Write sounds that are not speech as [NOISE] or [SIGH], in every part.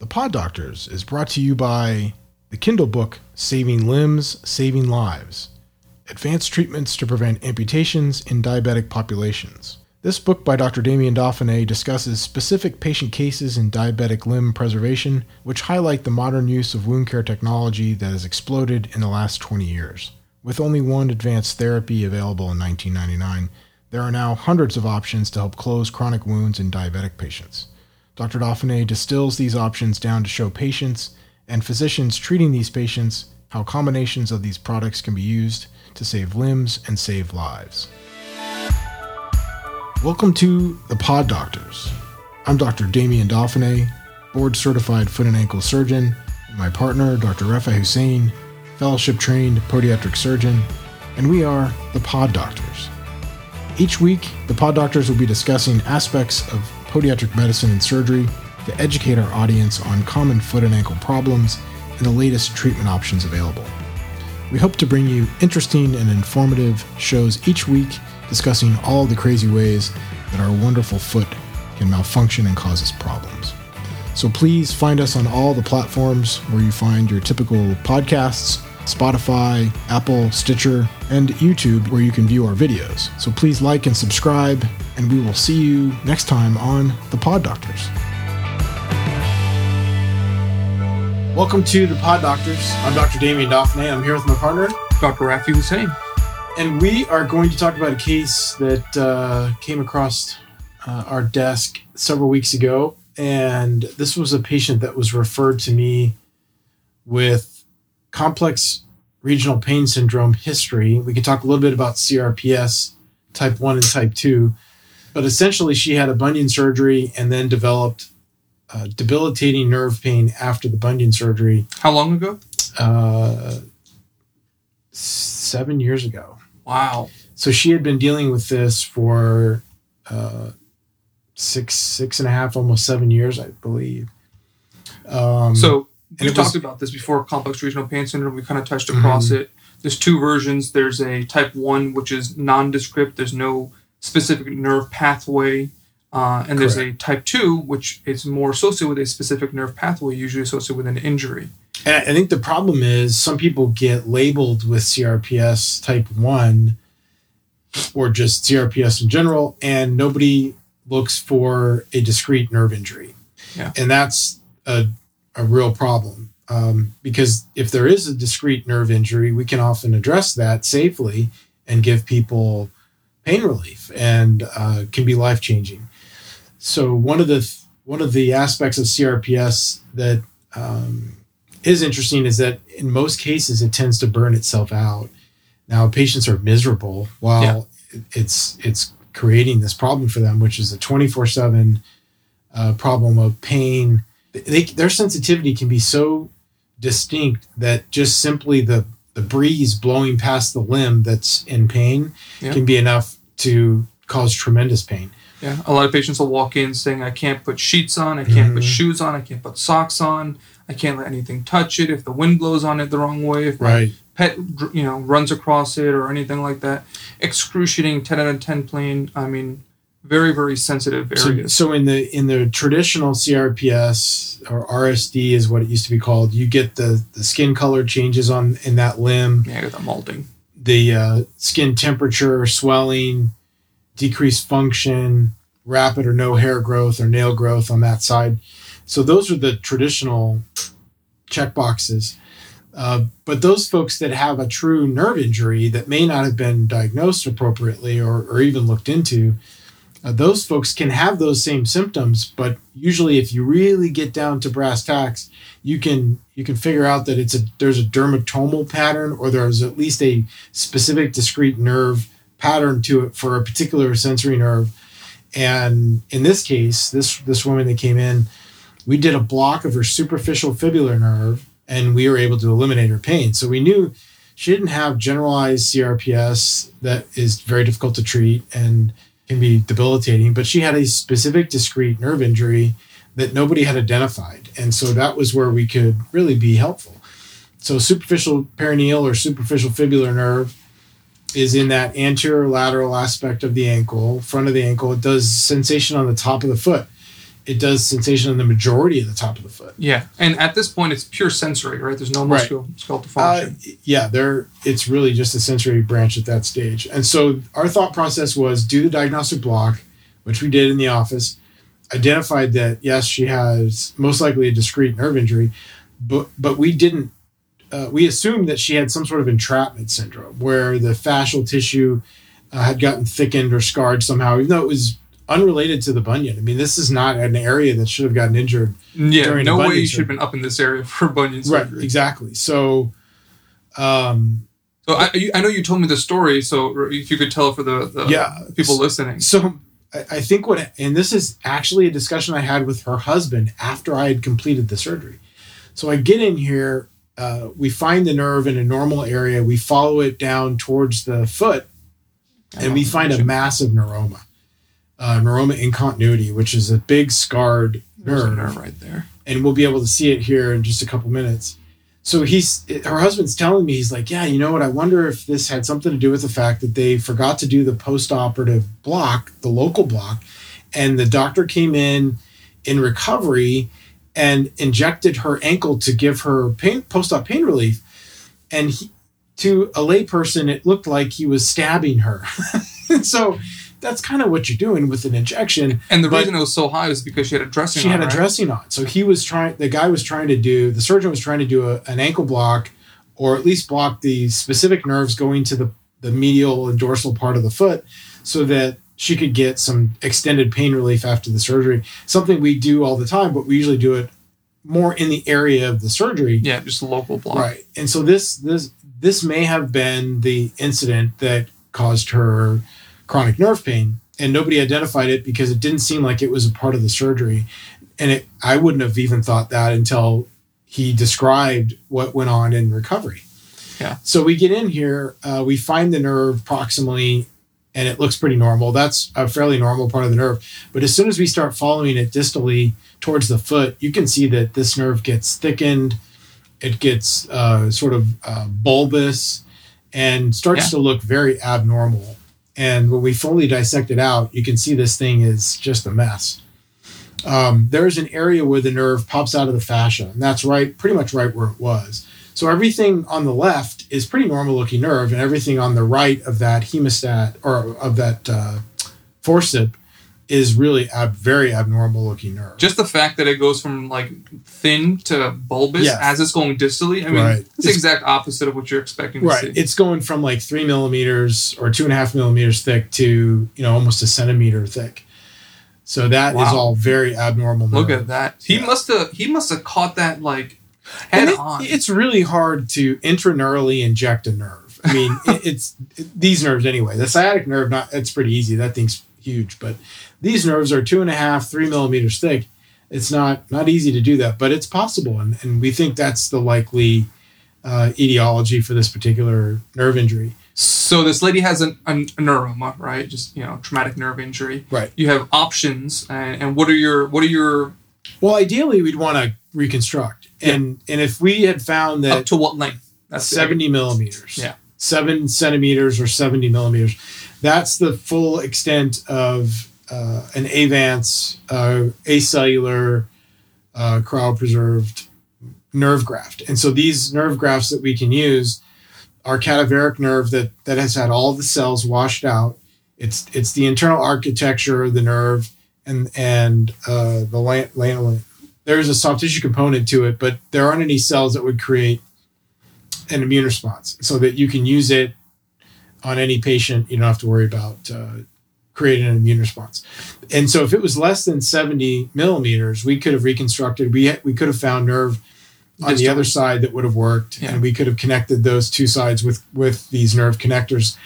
The Pod Doctors is brought to you by the Kindle book Saving Limbs, Saving Lives Advanced Treatments to Prevent Amputations in Diabetic Populations. This book by Dr. Damien Dauphinee discusses specific patient cases in diabetic limb preservation, which highlight the modern use of wound care technology that has exploded in the last 20 years. With only one advanced therapy available in 1999, there are now hundreds of options to help close chronic wounds in diabetic patients. Dr. Dauphinee distills these options down to show patients and physicians treating these patients how combinations of these products can be used to save limbs and save lives. Welcome to the Pod Doctors. I'm Dr. Damien Dauphinee, board certified foot and ankle surgeon, and my partner, Dr. Raafae Hussain, fellowship trained podiatric surgeon, and we are the Pod Doctors. Each week, the Pod Doctors will be discussing aspects of podiatric medicine and surgery to educate our audience on common foot and ankle problems and the latest treatment options available. We hope to bring you interesting and informative shows each week discussing all the crazy ways that our wonderful foot can malfunction and cause us problems. So please find us on all the platforms where you find your typical podcasts Spotify, Apple, Stitcher, and YouTube, where you can view our videos. So please like and subscribe, and we will see you next time on The Pod Doctors. Welcome to The Pod Doctors. I'm Dr. Damien Dauphinee. I'm here with my partner, Dr. Raafae Hussain. And we are going to talk about a case that uh, came across uh, our desk several weeks ago. And this was a patient that was referred to me with complex regional pain syndrome history. We could talk a little bit about CRPS type 1 and type 2. But essentially, she had a bunion surgery and then developed uh, debilitating nerve pain after the bunion surgery. How long ago? Uh, seven years ago. Wow. So she had been dealing with this for uh, six, six and a half, almost seven years, I believe. Um, so we talked about this before complex regional pain syndrome. We kind of touched across mm-hmm. it. There's two versions. There's a type one, which is nondescript. There's no specific nerve pathway. Uh, and Correct. there's a type two, which is more associated with a specific nerve pathway, usually associated with an injury. And I think the problem is some people get labeled with CRPS type 1 or just CRPS in general, and nobody looks for a discrete nerve injury. Yeah. And that's a, a real problem um, because if there is a discrete nerve injury, we can often address that safely and give people pain relief and uh, can be life changing. So one of the one of the aspects of CRPS that um, is interesting is that in most cases it tends to burn itself out. Now patients are miserable while yeah. it's it's creating this problem for them, which is a twenty four seven uh, problem of pain. They, their sensitivity can be so distinct that just simply the the breeze blowing past the limb that's in pain yeah. can be enough to cause tremendous pain. Yeah, a lot of patients will walk in saying, "I can't put sheets on, I can't mm-hmm. put shoes on, I can't put socks on." I can't let anything touch it. If the wind blows on it the wrong way, if right. my pet, you know, runs across it or anything like that, excruciating 10 out of 10 pain. I mean, very, very sensitive areas. So, so in the in the traditional CRPS or RSD is what it used to be called. You get the the skin color changes on in that limb. Yeah, the mottling. The uh, skin temperature, swelling, decreased function, rapid or no hair growth or nail growth on that side. So those are the traditional check boxes. Uh, but those folks that have a true nerve injury that may not have been diagnosed appropriately or, or even looked into, uh, those folks can have those same symptoms. But usually, if you really get down to brass tacks, you can you can figure out that it's a there's a dermatomal pattern or there's at least a specific discrete nerve pattern to it for a particular sensory nerve. And in this case, this this woman that came in we did a block of her superficial fibular nerve and we were able to eliminate her pain. So we knew she didn't have generalized CRPS that is very difficult to treat and can be debilitating, but she had a specific discrete nerve injury that nobody had identified. And so that was where we could really be helpful. So superficial peroneal or superficial fibular nerve is in that anterior lateral aspect of the ankle, front of the ankle. It does sensation on the top of the foot it does sensation on the majority of the top of the foot. Yeah, and at this point, it's pure sensory, right? There's no musculoskeletal right. function. Uh, yeah, there. It's really just a sensory branch at that stage. And so our thought process was do the diagnostic block, which we did in the office. Identified that yes, she has most likely a discrete nerve injury, but but we didn't. Uh, we assumed that she had some sort of entrapment syndrome, where the fascial tissue uh, had gotten thickened or scarred somehow, even though it was unrelated to the bunion. I mean, this is not an area that should have gotten injured. Yeah, no way you should have been up in this area [LAUGHS] for bunion surgery. Right, exactly. So, um, so I, I know you told me the story. So if you could tell for the, the yeah, people listening. So I think what, and this is actually a discussion I had with her husband after I had completed the surgery. So I get in here, uh, we find the nerve in a normal area, we follow it down towards the foot, and we find a massive neuroma uh, neuroma in continuity, which is a big scarred nerve. nerve right there. And we'll be able to see it here in just a couple minutes. So he's her husband's telling me he's like, yeah, you know what? I wonder if this had something to do with the fact that they forgot to do the post-operative block, the local block, and the doctor came in in recovery and injected her ankle to give her pain post-op pain relief. And he, to a layperson, it looked like he was stabbing her. [LAUGHS] so that's kind of what you're doing with an injection. And the reason it was so high was because she had a dressing. She on, had a right? dressing on, so he was trying. The guy was trying to do. The surgeon was trying to do a, an ankle block, or at least block the specific nerves going to the the medial and dorsal part of the foot, so that she could get some extended pain relief after the surgery. Something we do all the time, but we usually do it more in the area of the surgery. Yeah, just local block. Right. And so this this this may have been the incident that caused her chronic nerve pain, and nobody identified it because it didn't seem like it was a part of the surgery. And it, I wouldn't have even thought that until he described what went on in recovery. Yeah. So we get in here, uh, we find the nerve proximally, and it looks pretty normal. That's a fairly normal part of the nerve. But as soon as we start following it distally towards the foot, you can see that this nerve gets thickened. It gets uh, sort of uh, bulbous and starts yeah. to look very abnormal. And when we fully dissect it out, you can see this thing is just a mess. Um, there's an area where the nerve pops out of the fascia, and that's right, pretty much right where it was. So everything on the left is pretty normal looking nerve, and everything on the right of that hemostat or of that uh, forcip is really a very abnormal looking nerve. Just the fact that it goes from like thin to bulbous as it's going distally. I mean, right. it's, it's the exact opposite of what you're expecting right. See. It's going from like three millimeters or two and a half millimeters thick to, you know, almost a centimeter thick. So that wow. is all very abnormal. Nerve. Look at that. He yeah. must have he must have caught that like head it, on. It's really hard to intraneurally inject a nerve. I mean, [LAUGHS] it, it's it, these nerves anyway. The sciatic nerve, not it's pretty easy. That thing's huge, but these nerves are two and a half, three millimeters thick. It's not not easy to do that, but it's possible, and, and we think that's the likely uh, etiology for this particular nerve injury. So this lady has an, a, a neuroma, right? Just you know, traumatic nerve injury. Right. You have options, and, and what are your what are your? Well, ideally, we'd want to reconstruct, and yeah. and if we had found that up to what length? That's seventy millimeters. Yeah. Seven centimeters or seventy millimeters. That's the full extent of uh, an Avance uh, acellular uh, cryopreserved nerve graft. And so these nerve grafts that we can use are cadaveric nerve that that has had all the cells washed out. It's it's the internal architecture of the nerve and and uh, the lan- there's a soft tissue component to it, but there aren't any cells that would create an immune response, so that you can use it on any patient. You don't have to worry about uh, create an immune response. And so if it was less than 70 millimeters, we could have reconstructed, we, we could have found nerve on the other side that would have worked yeah. and we could have connected those two sides with with these nerve connectors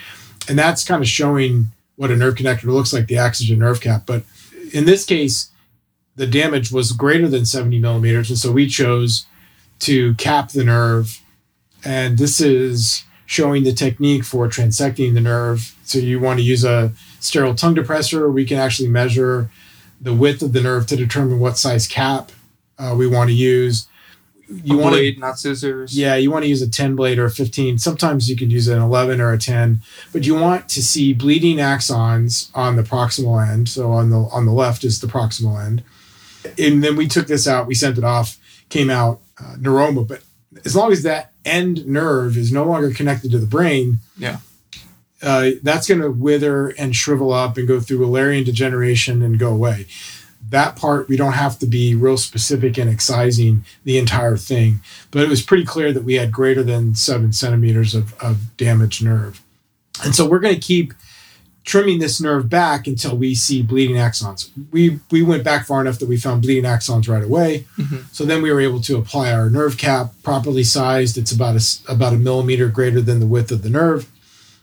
and that's kind of showing what a nerve connector looks like the Axogen nerve cap but in this case the damage was greater than 70 millimeters and so we chose to cap the nerve and this is showing the technique for transecting the nerve so you want to use a sterile tongue depressor, we can actually measure the width of the nerve to determine what size cap uh, we want to use. You want blade, not scissors. Yeah, you want to use a 10 blade or a 15. Sometimes you can use an 11 or a 10, but you want to see bleeding axons on the proximal end. So on the on the left is the proximal end. And then we took this out, we sent it off, came out uh, neuroma. But as long as that end nerve is no longer connected to the brain, yeah, uh, that's going to wither and shrivel up and go through Wallerian degeneration and go away. That part we don't have to be real specific in excising the entire thing, but it was pretty clear that we had greater than seven centimeters of, of damaged nerve, and so we're going to keep trimming this nerve back until we see bleeding axons. We we went back far enough that we found bleeding axons right away. Mm-hmm. So then we were able to apply our nerve cap properly sized. It's about a about a millimeter greater than the width of the nerve,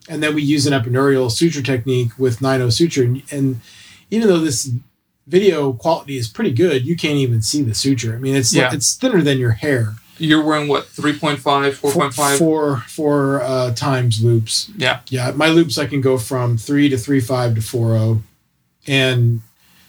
and then we use an epineural suture technique with 9 suture. And, and even though this video quality is pretty good, you can't even see the suture. I mean, it's yeah. it's thinner than your hair. You're wearing what 3.5, 4.5? Four, four uh, times loops. Yeah. Yeah. My loops, I can go from three to three five to four oh, and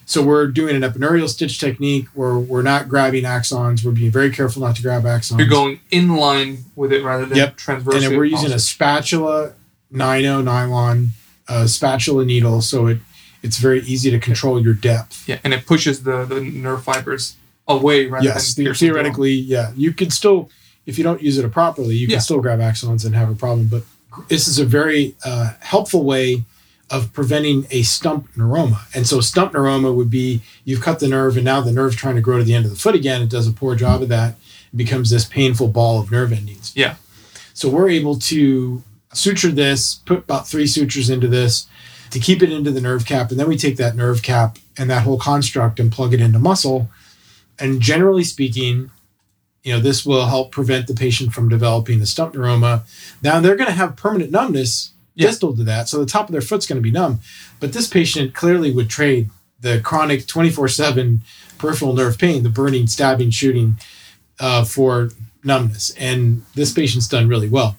so we're doing an epineural stitch technique where we're not grabbing axons. We're being very careful not to grab axons. You're going in line with it rather than yep. transverse. And we're using a spatula 90 nylon uh, spatula needle, so it it's very easy to control your depth. Yeah, and it pushes the the nerve fibers away rather yes, than theoretically, yeah. You can still, if you don't use it properly, you can still grab axons and have a problem. But this is a very uh, helpful way of preventing a stump neuroma. And so stump neuroma would be you've cut the nerve and now the nerve's trying to grow to the end of the foot again. It does a poor job of that. It becomes this painful ball of nerve endings. Yeah. So we're able to suture this, put about three sutures into this to keep it into the nerve cap. And then we take that nerve cap and that whole construct and plug it into muscle and generally speaking, you know, this will help prevent the patient from developing a stump neuroma. Now they're going to have permanent numbness yeah. distal to that, so the top of their foot's going to be numb. But this patient clearly would trade the chronic 24/7 peripheral nerve pain, the burning, stabbing, shooting, uh, for numbness, and this patient's done really well.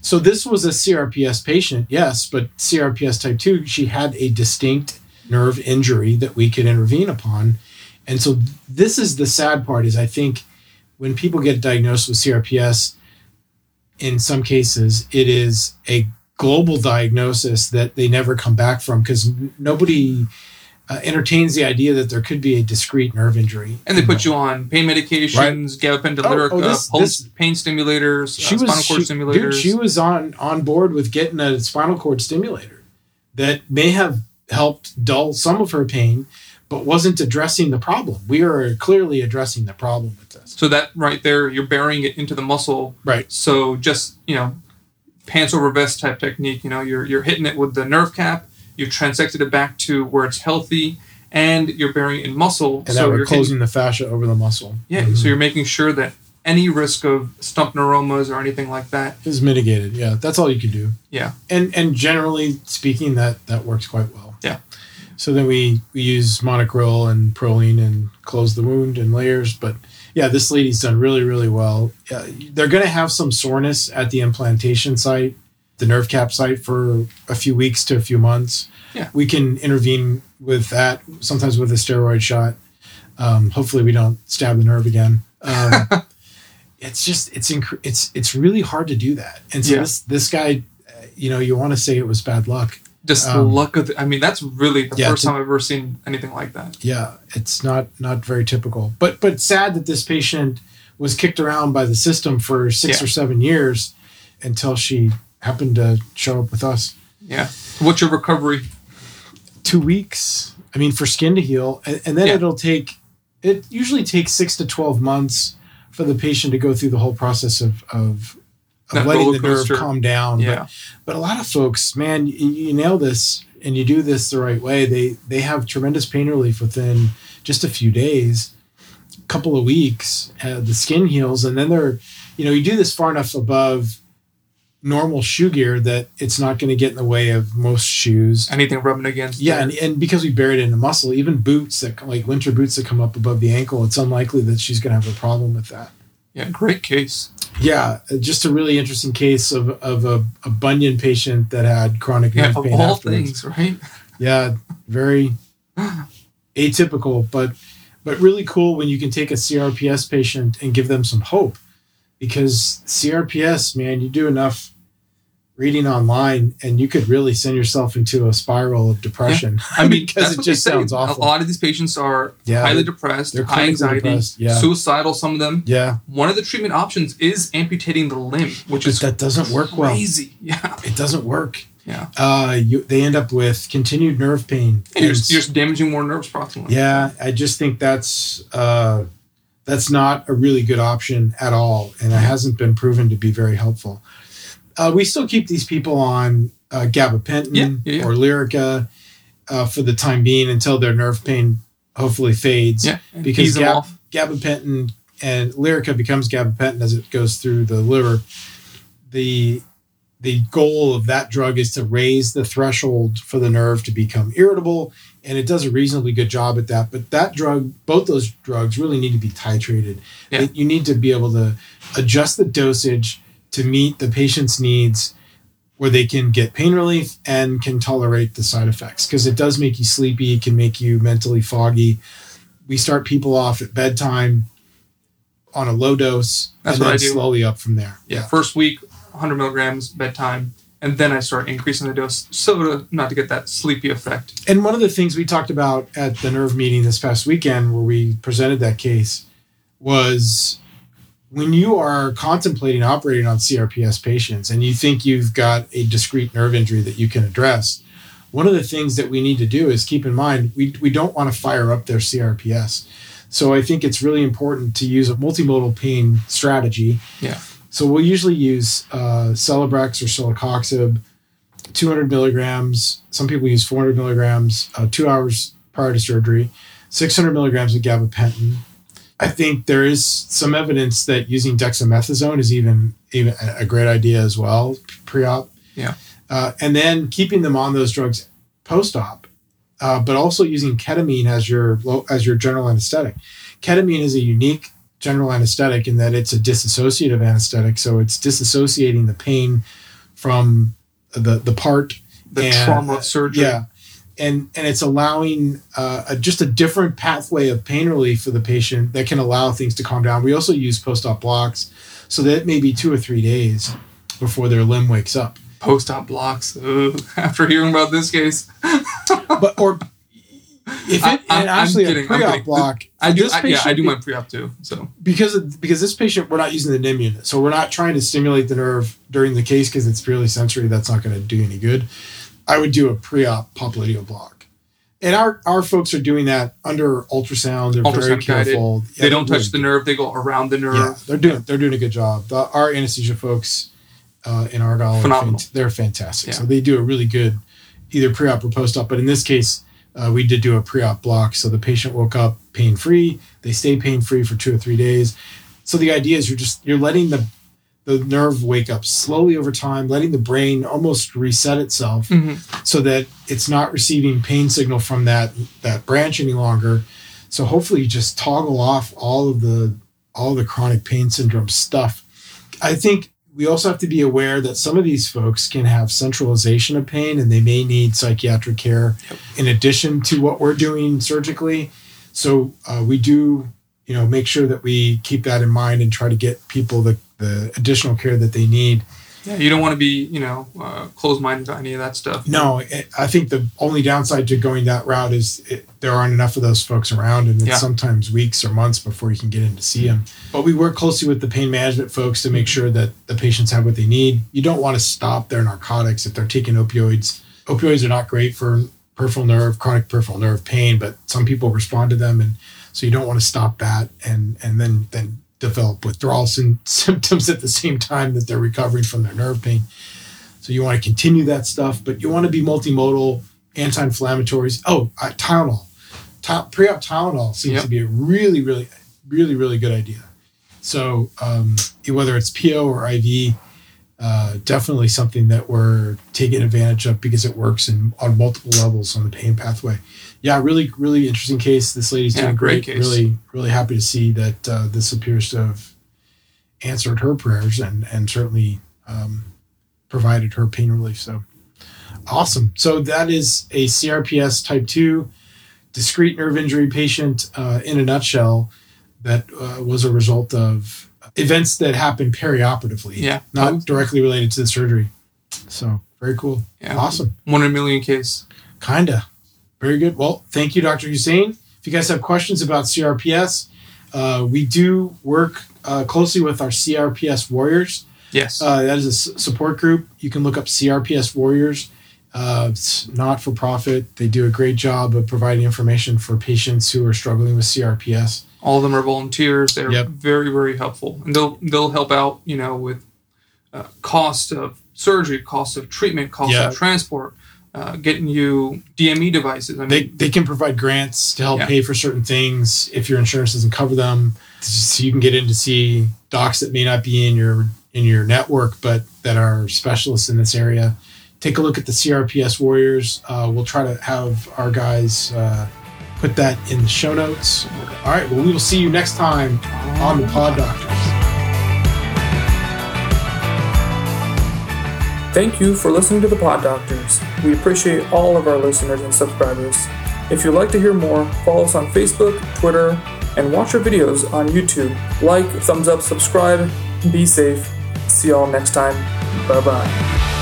So this was a CRPS patient, yes, but CRPS type two. She had a distinct nerve injury that we could intervene upon and so this is the sad part is I think when people get diagnosed with CRPS, in some cases it is a global diagnosis that they never come back from because nobody uh, entertains the idea that there could be a discrete nerve injury. And they put you on pain medications, right. gabapentin, oh, oh, this, pulse, this, pain stimulators, she uh, was, spinal cord she, stimulators. Dude, she was on on board with getting a spinal cord stimulator that may have helped dull some of her pain, but wasn't addressing the problem. We are clearly addressing the problem with this. So that right there, you're burying it into the muscle. Right. So just you know, pants over vest type technique. You know, you're you're hitting it with the nerve cap. You've transected it back to where it's healthy, and you're burying it in muscle. And so you're closing hitting, the fascia over the muscle. Yeah. Mm-hmm. So you're making sure that any risk of stump neuromas or anything like that is mitigated. Yeah, that's all you can do. Yeah. And and generally speaking, that that works quite well. Yeah. So then we, we use Monocryl and Prolene and close the wound in layers. But yeah, this lady's done really, really well. Uh, they're going to have some soreness at the implantation site, the nerve cap site, for a few weeks to a few months. Yeah. We can intervene with that, sometimes with a steroid shot. Um, hopefully, we don't stab the nerve again. Um, [LAUGHS] it's just it's inc- it's it's really hard to do that. And so yeah. this this guy, you know, you want to say it was bad luck just um, the luck of the, I mean that's really the yeah, first time I've ever seen anything like that. Yeah, it's not not very typical. But but sad that this patient was kicked around by the system for 6 yeah. or 7 years until she happened to show up with us. Yeah. What's your recovery? 2 weeks. I mean for skin to heal and, and then yeah. it'll take it usually takes 6 to 12 months for the patient to go through the whole process of of of letting the nerve calm down. Yeah. But, but a lot of folks, man, you, you nail this and you do this the right way. They they have tremendous pain relief within just a few days, a couple of weeks. Uh, the skin heals, and then they're, you know, you do this far enough above normal shoe gear that it's not going to get in the way of most shoes. Anything rubbing against. Yeah, and, and because we buried it in the muscle, even boots that like winter boots that come up above the ankle, it's unlikely that she's going to have a problem with that. Yeah, great case. Yeah, just a really interesting case of, of a, a bunion patient that had chronic yeah, pain. Of all afterwards. things, right? Yeah, very [GASPS] atypical, but but really cool when you can take a CRPS patient and give them some hope, because CRPS, man, you do enough reading online, and you could really send yourself into a spiral of depression. Yeah. I mean, [LAUGHS] because it just sounds awful. A lot of these patients are yeah, highly depressed, they're high anxiety, depressed. Yeah. suicidal. Some of them. Yeah. One of the treatment options is amputating the limb, which but is that doesn't work well. Crazy. [LAUGHS] Yeah. It doesn't work. Yeah. Uh, you, they end up with continued nerve pain. And, and you're, you're damaging more nerves proximally. Yeah, I just think that's uh, that's not a really good option at all, and it hasn't been proven to be very helpful. Uh, we still keep these people on uh, gabapentin yeah, yeah, yeah. or Lyrica uh, for the time being until their nerve pain hopefully fades. Yeah, because gab- gabapentin and Lyrica becomes gabapentin as it goes through the liver. The the goal of that drug is to raise the threshold for the nerve to become irritable and it does a reasonably good job at that but that drug both those drugs really need to be titrated yeah. you need to be able to adjust the dosage to meet the patient's needs where they can get pain relief and can tolerate the side effects. Because it does make you sleepy it can make you mentally foggy. We start people off at bedtime on a low dose That's and then slowly up from there. Yeah first week 100 milligrams bedtime, and then I start increasing the dose so to, not to get that sleepy effect. And one of the things we talked about at the nerve meeting this past weekend, where we presented that case, was when you are contemplating operating on CRPS patients and you think you've got a discrete nerve injury that you can address, one of the things that we need to do is keep in mind we, we don't want to fire up their CRPS. So I think it's really important to use a multimodal pain strategy. Yeah. So we'll usually use uh, Celebrex or celecoxib, 200 milligrams. Some people use 400 milligrams uh, two hours prior to surgery, 600 milligrams of gabapentin. I think there is some evidence that using dexamethasone is even even a great idea as well pre-op. Yeah, uh, and then keeping them on those drugs post-op, uh, but also using ketamine as your as your general anesthetic. Ketamine is a unique general anesthetic in that it's a dissociative anesthetic. So it's disassociating the pain from the the part the and, trauma of surgery. Yeah, and and it's allowing uh, a, just a different pathway of pain relief for the patient that can allow things to calm down. We also use post-op blocks, so that it may be two or three days before their limb wakes up. Post-op blocks. Ugh, [LAUGHS] after hearing about this case, [LAUGHS] but or if it, I, and actually a pre-op block, I do. I, yeah, I do my pre-op too. So because of, because this patient, we're not using the NIM unit, so we're not trying to stimulate the nerve during the case because it's purely sensory. That's not going to do any good. I would do a pre-op pop popliteal block, and our our folks are doing that under ultrasound. They're ultrasound very careful. Yeah, they don't touch the nerve. They go around the nerve. Yeah, they're doing they're doing a good job. The, our anesthesia folks uh, in Argyle, Phenomenal. They're fantastic. Yeah. So they do a really good either pre-op or post-op. But in this case uh, we did do a pre-op block, so the patient woke up pain-free. They stay pain-free for two or three days. So the idea is you're just you're letting the the nerve wake up slowly over time, letting the brain almost reset itself, mm-hmm. so that it's not receiving pain signal from that that branch any longer. So hopefully, you just toggle off all of the all the chronic pain syndrome stuff. I think we also have to be aware that some of these folks can have centralization of pain and they may need psychiatric care yep. in addition to what we're doing surgically. So uh, we do, you know, make sure that we keep that in mind and try to get people the, the additional care that they need yeah, you don't want to be, you know, uh, closed-minded to any of that stuff. No, it, I think the only downside to going that route is it, there aren't enough of those folks around, and it's yeah. sometimes weeks or months before you can get in to see them. But we work closely with the pain management folks to make sure that the patients have what they need. You don't want to stop their narcotics if they're taking opioids. Opioids are not great for peripheral nerve, chronic peripheral nerve pain, but some people respond to them, and so you don't want to stop that and and then then develop withdrawal [LAUGHS] symptoms at the same time that they're recovering from their nerve pain. So you want to continue that stuff, but you want to be multimodal, anti-inflammatories. Oh, uh, Tylenol, Ty- pre-op Tylenol seems yep. to be a really, really, really, really good idea. So um, whether it's PO or IV, uh, definitely something that we're taking advantage of because it works in on multiple levels on the pain pathway yeah, really, really interesting case. This lady's yeah, doing great. great really, really happy to see that uh, this appears to have answered her prayers and and certainly um, provided her pain relief. So awesome. So that is a CRPS type two discrete nerve injury patient uh, in a nutshell. That uh, was a result of events that happen perioperatively. Yeah, not directly related to the surgery. So very cool. Yeah. Awesome. One in a million case. Kinda. Very good. Well, thank you, Dr. Hussain. If you guys have questions about CRPS, uh, we do work uh, closely with our CRPS Warriors. Yes. Uh, that is a s- support group. You can look up CRPS Warriors. Uh, it's not for profit. They do a great job of providing information for patients who are struggling with CRPS. All of them are volunteers. They're Yep. very, very helpful, and they'll they'll help out. You know, with uh, cost of surgery, cost of treatment, cost Yeah. of transport, uh, getting you DME devices. I mean, They, they can provide grants to help Yeah. pay for certain things if your insurance doesn't cover them. So you can get in to see docs that may not be in your in your network, but that are specialists in this area. Take a look at the CRPS Warriors. Uh, we'll try to have our guys uh, put that in the show notes. All right. Well, we will see you next time on the Pod Doctors. Thank you for listening to the Pod Doctors. We appreciate all of our listeners and subscribers. If you'd like to hear more, follow us on Facebook, Twitter, and watch our videos on YouTube. Like, thumbs up, subscribe, be safe. See y'all next time. Bye bye.